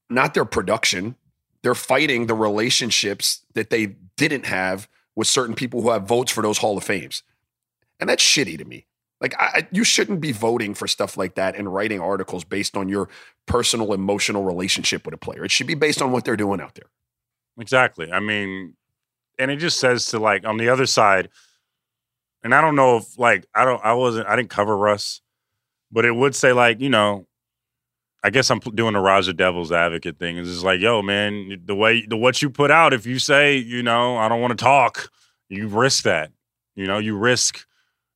not their production, they're fighting the relationships that they didn't have with certain people who have votes for those Hall of Fames. And that's shitty to me. Like, I- you shouldn't be voting for stuff like that and writing articles based on your personal emotional relationship with a player. It should be based on what they're doing out there. Exactly. I mean, and it just says to like on the other side, and I don't know if like I don't I wasn't I didn't cover Russ, but it would say like you know, I guess I'm doing the Raja Devil's advocate thing. It's just like yo man, the way the what you put out, if you say you know I don't want to talk, you risk that. You know, you risk.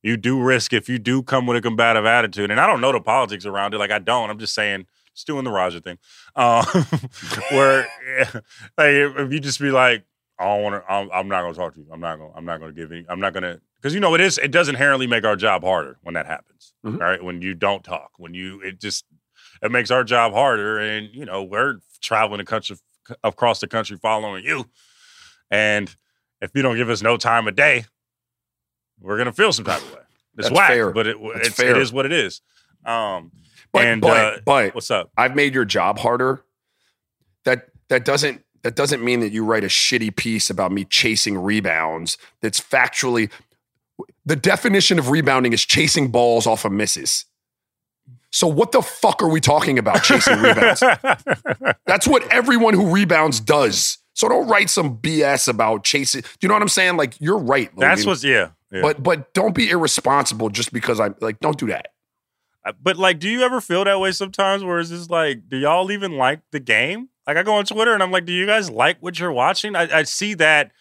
You do risk if you do come with a combative attitude, and I don't know the politics around it. Like I don't. I'm just saying, just doing the Raja thing, uh, where like if you just be like, I don't want to. I'm, I'm not going to talk to you. I'm not going. I'm not going to give any. I'm not going to because you know it is. It does inherently make our job harder when that happens. Mhm. Right when you don't talk, when you it just it makes our job harder, and you know we're traveling the country across the country following you, and if you don't give us no time of day, we're gonna feel some type of way. It's That's whack, fair. but it, it's, fair. it is what it is. Um, But and but, uh, but what's up? I've made your job harder. That that doesn't that doesn't mean that you write a shitty piece about me chasing rebounds. That's factually the definition of rebounding is chasing balls off of misses. So what the fuck are we talking about chasing rebounds? That's what everyone who rebounds does. So don't write some BS about chasing. Do you know what I'm saying? Like you're right. That's what's yeah. yeah. But but don't be irresponsible just because I'm like don't do that. Uh, But like, do you ever feel that way sometimes? Where it's just like, do y'all even like the game? Like, I go on Twitter and I'm like, do you guys like what you're watching? I, I see that,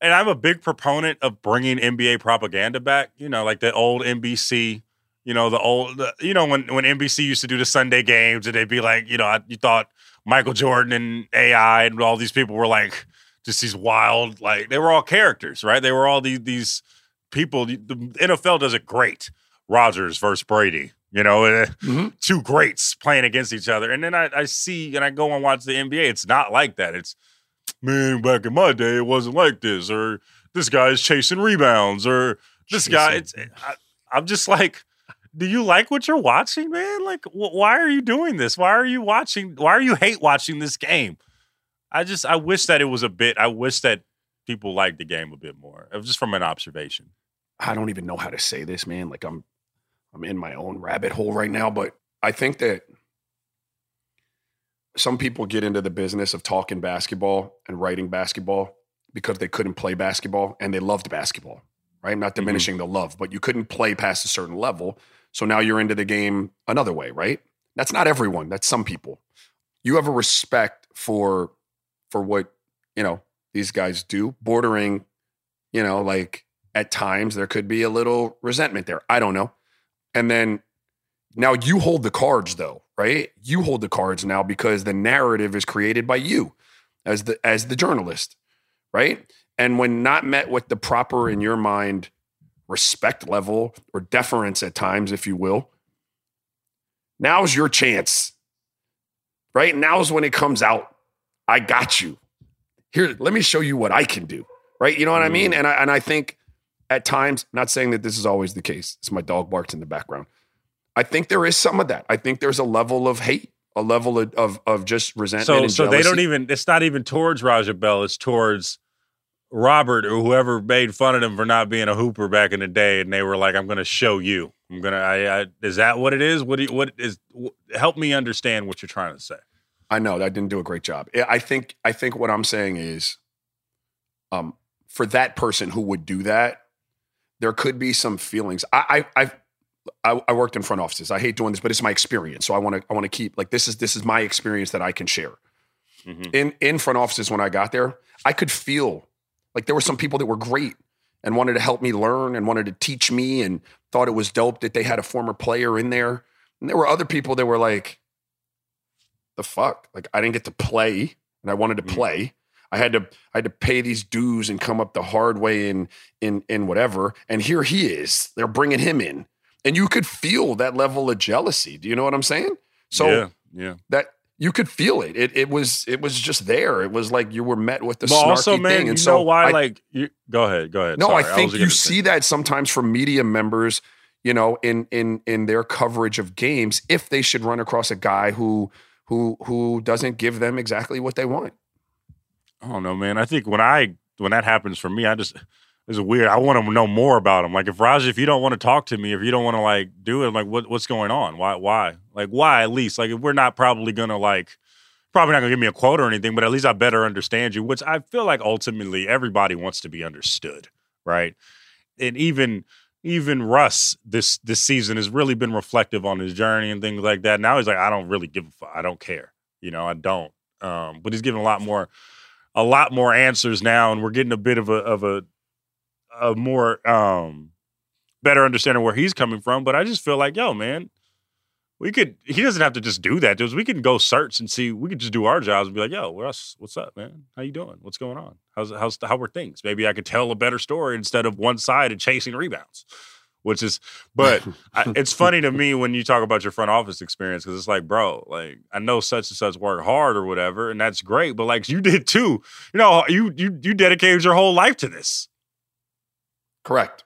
and I'm a big proponent of bringing NBA propaganda back. You know, like the old NBC. You know, the old. The, you know, when when NBC used to do the Sunday games, and they'd be like, you know, I, you thought Michael Jordan and AI and all these people were like just these wild, like they were all characters, right? They were all these these people. The NFL does it great. Rodgers versus Brady. You know, uh, Mhm. two greats playing against each other. And then I, I see and I go and watch the NBA. It's not like that. It's man, back in my day, it wasn't like this. Or this guy's chasing rebounds. Or this guy. It's I, I'm just like, do you like what you're watching, man? Like, wh- why are you doing this? Why are you watching? Why are you hate watching this game? I just I wish that it was a bit. I wish that people liked the game a bit more. It was just from an observation. I don't even know how to say this, man. Like I'm I'm in my own rabbit hole right now, but I think that some people get into the business of talking basketball and writing basketball because they couldn't play basketball and they loved basketball. Right? I'm not mm-hmm. diminishing the love, but you couldn't play past a certain level. So now you're into the game another way, right? That's not everyone. That's some people. You have a respect for for what, you know, these guys do, bordering, you know, like at times there could be a little resentment there. I don't know. And then now you hold the cards though, right? You hold the cards now because the narrative is created by you as the as the journalist, right? And when not met with the proper in your mind respect level or deference at times if you will, now's your chance. Right? Now's when it comes out. I got you. Here, let me show you what I can do. Right? You know what I mean? Mm. And I and I think at times, not saying that this is always the case. It's my dog barks in the background. I think there is some of that. I think there's a level of hate, a level of of, of just resentment. So so they don't even. It's not even towards Raja Bell. It's towards Robert or whoever made fun of him for not being a hooper back in the day, and they were like, "I'm going to show you. I'm gonna." I, I, is that what it is? What do you, what is? Help me understand what you're trying to say. I know that I didn't do a great job. I think I think what I'm saying is, um, for that person who would do that, there could be some feelings. I I I, I worked in front offices. I hate doing this, but it's my experience. So I want to I want to keep like this is this is my experience that I can share. Mm-hmm. In in front offices when I got there, I could feel like there were some people that were great and wanted to help me learn and wanted to teach me and thought it was dope that they had a former player in there. And there were other people that were like, the fuck? Like I didn't get to play and I wanted to mm. play. I had to I had to pay these dues and come up the hard way in in in whatever. And here he is. They're bringing him in. And you could feel that level of jealousy. Do you know what I'm saying? So yeah, yeah. that you could feel it. It it was it was just there. It was like you were met with the but snarky also, man, thing. And you so know why? I, like, you, go ahead, go ahead. No, Sorry, I think I you see that sometimes from media members you know, in in in their coverage of games if they should run across a guy who who who doesn't give them exactly what they want. I don't know, man. I think when I when that happens for me, I just it's weird. I want to know more about him. Like if Raj, if you don't want to talk to me, if you don't want to like do it, I'm like what what's going on? Why why? Like why at least? Like if we're not probably gonna like probably not gonna give me a quote or anything, but at least I better understand you, which I feel like ultimately everybody wants to be understood, right? And even even Russ this this season has really been reflective on his journey and things like that. Now he's like, I don't really give a fuck. I don't care. You know, I don't. Um, but he's giving a lot more a lot more answers now, and we're getting a bit of a of a a more um better understanding where he's coming from. But I just feel like, yo, man, we could he doesn't have to just do that we can go search and see we could just do our jobs and be like yo Russ, what's up man? How you doing? What's going on? How's how's how were things? Maybe i could tell a better story instead of one side and chasing rebounds which is but I, it's funny to me when you talk about your front office experience because it's like bro like i know such and such work hard or whatever and that's great but like you did too you know you you you dedicated your whole life to this correct,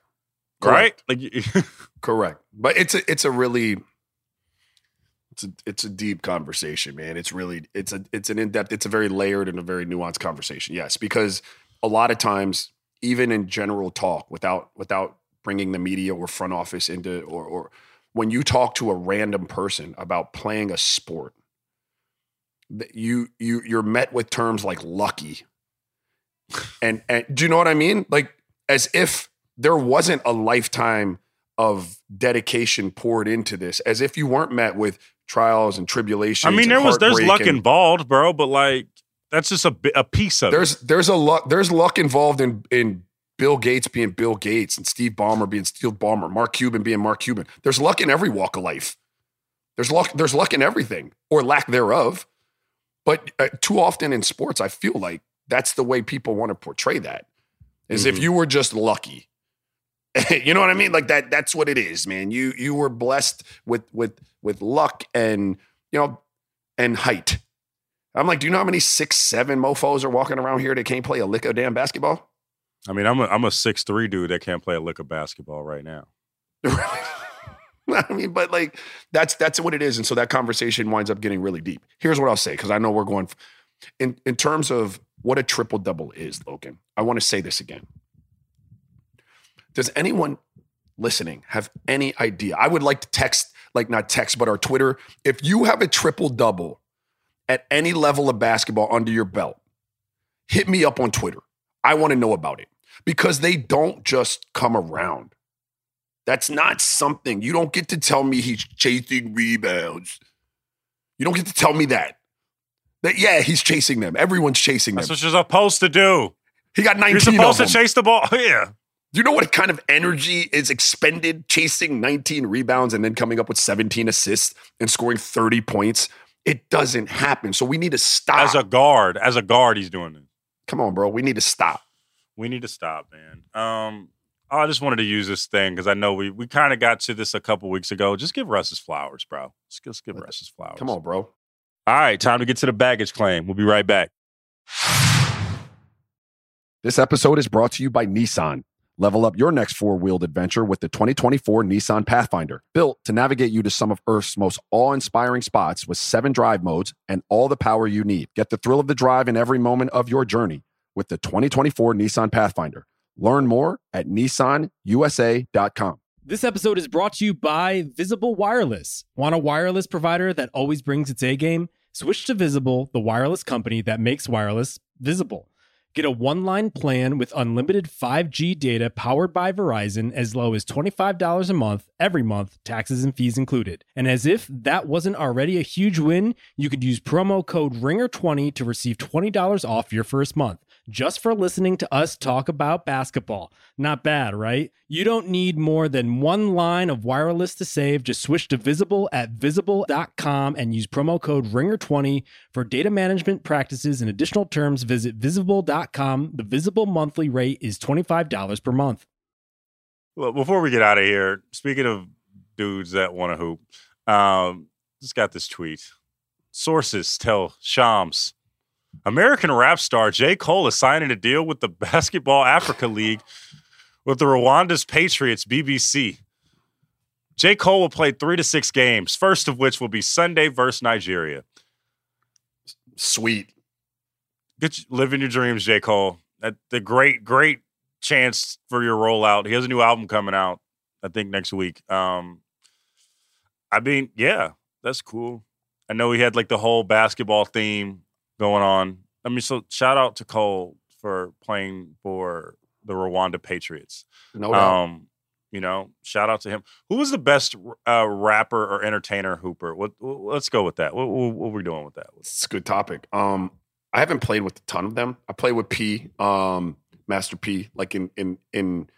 correct. right like correct but it's a it's a really it's a it's a deep conversation, man. It's really it's a it's an in depth. It's a very layered and a very nuanced conversation. Yes, because a lot of times, even in general talk, without without bringing the media or front office into or or when you talk to a random person about playing a sport, you you you're met with terms like lucky, and and do you know what I mean? Like as if there wasn't a lifetime of dedication poured into this, as if you weren't met with trials and tribulations. I mean, there was there's luck involved, bro, but like that's just a a piece of there's it. there's a luck there's luck involved in in Bill Gates being Bill Gates and Steve Ballmer being Steve Ballmer, Mark Cuban being Mark Cuban. There's luck in every walk of life. There's luck there's luck in everything or lack thereof. But uh, too often in sports, I feel like that's the way people want to portray that. Is mm-hmm. if you were just lucky you know what I mean? Like that. That's what it is, man. You you were blessed with with with luck and you know and height. I'm like, do you know how many six seven mofo's are walking around here that can't play a lick of damn basketball? I mean, I'm a I'm a six three dude that can't play a lick of basketball right now. I mean, but like that's that's what it is, and so that conversation winds up getting really deep. Here's what I'll say because I know we're going in in terms of what a triple double is, Logan. I want to say this again. Does anyone listening have any idea? I would like to text, like not text, but our Twitter. If you have a triple double at any level of basketball under your belt, hit me up on Twitter. I want to know about it because they don't just come around. That's not something you don't get to tell me he's chasing rebounds. You don't get to tell me that. That yeah, he's chasing them. Everyone's chasing them. That's what you're supposed to do. He got 19 You're supposed to chase the ball. Yeah. Do you know what kind of energy is expended chasing 19 rebounds and then coming up with 17 assists and scoring 30 points? It doesn't happen. So we need to stop. As a guard, as a guard, he's doing it. Come on, bro. We need to stop. We need to stop, man. Um, I just wanted to use this thing because I know we we kind of got to this a couple weeks ago. Just give Russ his flowers, bro. Just, just give Russ his flowers. Come on, bro. All right, time to get to the baggage claim. We'll be right back. This episode is brought to you by Nissan. Level up your next four wheeled adventure with the 2024 Nissan Pathfinder, built to navigate you to some of Earth's most awe inspiring spots with seven drive modes and all the power you need. Get the thrill of the drive in every moment of your journey. with the 2024 Nissan Pathfinder. Learn more at nissanusa.com. This episode is brought to you by Visible Wireless. Want a wireless provider that always brings its A game? Switch to Visible, the wireless company that makes wireless visible. Get a one line plan with unlimited 5G data powered by Verizon as low as $25 a month every month, taxes and fees included. And as if that wasn't already a huge win, you could use promo code RINGER20 to receive $20 off your first month just for listening to us talk about basketball. Not bad, right? You don't need more than one line of wireless to save. Just switch to Visible at visible.com and use promo code RINGER20 for data management practices and additional terms. Visit visible.com. The Visible monthly rate is $25 per month. Well, before we get out of here, speaking of dudes that want to hoop, um, just got this tweet. Sources tell Shams American rap star J. Cole is signing a deal with the Basketball Africa League with the Rwanda's Patriots, BBC. J. Cole will play three to six games, first of which will be Sunday versus Nigeria. Sweet. Get living your dreams, J. Cole. That the great, great chance for your rollout. He has a new album coming out, I think next week. Um, I mean, yeah, that's cool. I know he had like the whole basketball theme going on. I mean, so shout out to Cole for playing for the Rwanda Patriots. No doubt. Um, you know, shout out to him. Who was the best uh, rapper or entertainer hooper? What, what, let's go with that. What, what, what are we doing with that? It's a good topic. Um, I haven't played with a ton of them. I played with P, um, Master P, like in in in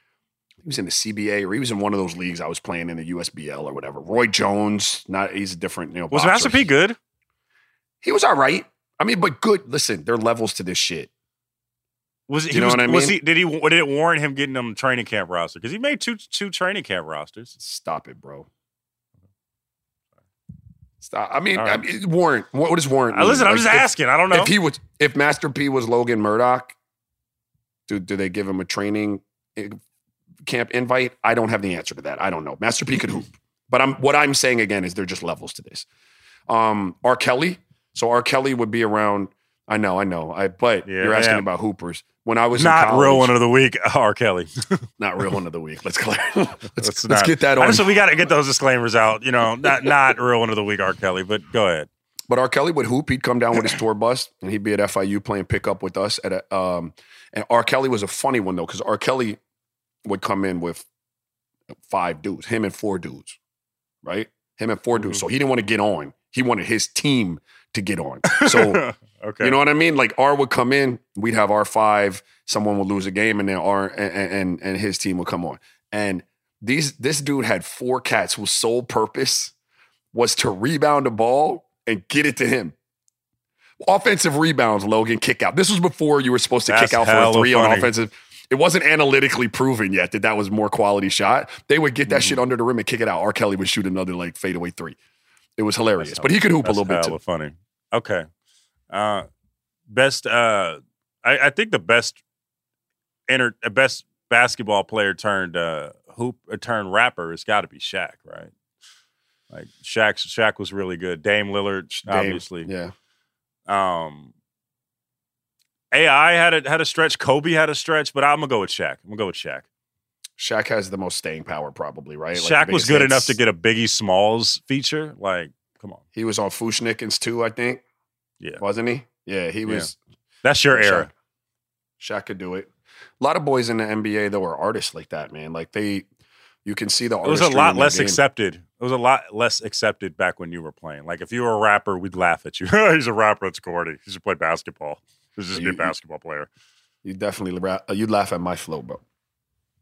he was in the CBA or he was in one of those leagues I was playing in the USBL or whatever. Roy Jones, not he's a different, you know. Was boxer. Master P good? He was all right. I mean, but good. Listen, there are levels to this shit. Was he? You know was, what I Was mean? he? Did he? Did it warrant him getting them training camp roster? Because he made two two training camp rosters. Stop it, bro. Stop. I mean, All I right. mean warrant. What, what does warrant? Uh, mean? listen, I'm Like, just if- asking. I don't know. If he was, if Master P was Logan Murdock, do do they give him a training eh, camp invite? I don't have the answer to that. I don't know. Master P could hoop, but I'm what I'm saying again is there are just levels to this. Um, R. Kelly. So R. Kelly would be around. I know, I know. I but Yeah, you're asking yeah. about hoopers. When I was in not real college- one of the week. R. Kelly. not real one of the week. Let's clear. let's, It's let's get that on. just- we got to get those disclaimers out. You know, not not real one of the week. R. Kelly. But go ahead. But R. Kelly would hoop. He'd come down with his tour bus, and he'd be at FIU playing pickup with us. At a, um, and R. Kelly was a funny one though, because R. Kelly would come in with five dudes, him and four dudes, right? Him and 4 dudes. Mhm. So he didn't want to get on. He wanted his team to get on. So okay. you know what I mean? Like R would come in, we'd have R five. Someone would lose a game, and then R and and, and his team would come on. And these this dude had four cats whose sole purpose was to rebound the ball and get it to him. Offensive rebounds, Logan, kick out. This was before you were supposed to That's kick out for a three on offensive. It wasn't analytically proven yet that that was more quality shot. They would get that Mhm. shit under the rim and kick it out. R. Kelly would shoot another like fadeaway three. It was hilarious, That's but he could hoop a little bit too. funny. Okay. Uh, best. Uh, I, I think the best. Enter uh, best basketball player turned uh, hoop uh, turned rapper has got to be Shaq, right? Like Shaq. Shaq was really good. Dame Lillard, Dame, obviously. Yeah. Um, AI had a had a stretch. Kobe had a stretch, but I'm gonna go with Shaq. I'm gonna go with Shaq. Shaq has the most staying power, probably, right? Like, Shaq was good hits. enough to get a Biggie Smalls feature. Like, come on, He was on Fu-Schnickens too, I think, yeah, wasn't he? Yeah, he Yeah. was. that's your Shaq. era. Shaq could do it. A lot of boys in the NBA though are artists like that, man. Like they, you can see the. It was a lot less game. accepted. It was a lot less accepted back when you were playing. Like if you were a rapper, we'd laugh at you. He's a rapper. It's corny. He should play basketball. He's just a good basketball player. You definitely you'd laugh at my flow, bro.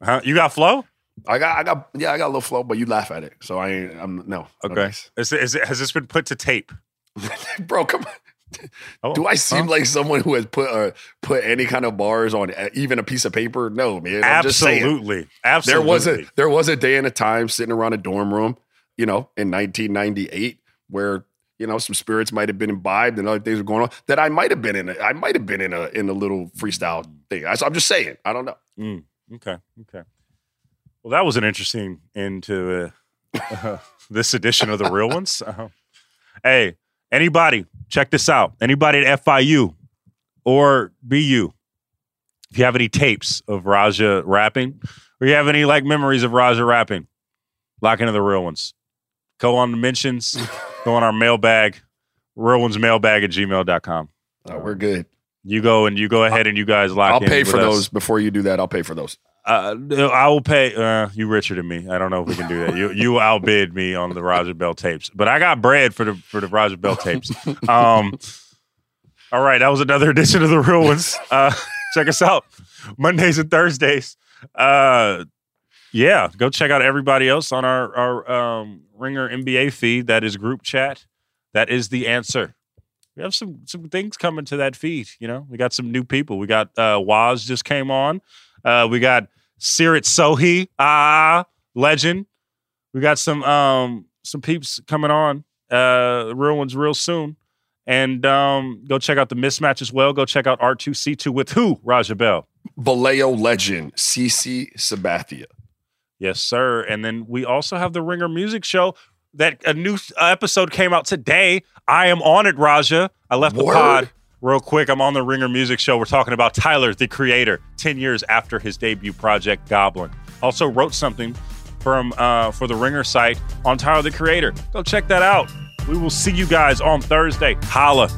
Huh? You got flow? I got, I got, yeah, I got a little flow, but you laugh at it. So I, ain't, I'm no. no Okay. Is, is, has this been put to tape? bro, come on. Oh, Do I seem huh? like someone who has put uh, put any kind of bars on even a piece of paper? No, man. I'm just saying. Absolutely. there was a there was a day and a time sitting around a dorm room, you know, in 1998 where you know some spirits might have been imbibed and other things were going on that I might have been in. A, I might have been in a in a little freestyle thing. I, I'm just saying. I don't know. Mm, okay. Okay. Well, that was an interesting end to uh, this edition of the real ones. Uh, hey, anybody, check this out. Anybody at FIU or BU, if you have any tapes of Raja rapping, or you have any like memories of Raja rapping, lock into the real ones. Go on the mentions, go on our mailbag, real ones mailbag at gmail.com. Oh, we're good. You go and you go ahead and you guys lock I'll in pay for us. those before you do that. I'll pay for those. Uh, I will pay. Uh, you richer than me. I don't know if we can do that. You you outbid me on the Raja Bell tapes, but I got bread for the for the Raja Bell tapes. Um, all right, that was another edition of the Real Ones. Uh, check us out Mondays and Thursdays. Uh, yeah, go check out everybody else on our our um, Ringer NBA feed. That is group chat. That is the answer. We have some some things coming to that feed. You know, we got some new people. We got uh, Waz just came on. Uh, we got Seerat Sohi, ah, legend. We got some um some peeps coming on. Uh, real ones real soon. And um, go check out the mismatch as well. Go check out R2C2 with who? Raja Bell. Vallejo legend, CC Sabathia. Yes, sir. And then we also have the Ringer Music Show. That a new episode came out today. I am on it, Raja. I left the pod real quick. I'm on the Ringer Music Show. We're talking about Tyler, the creator, 10 years after his debut project, Goblin. Also wrote something from uh, for the Ringer site on Tyler, the creator. Go check that out. We will see you guys on Thursday. Holla.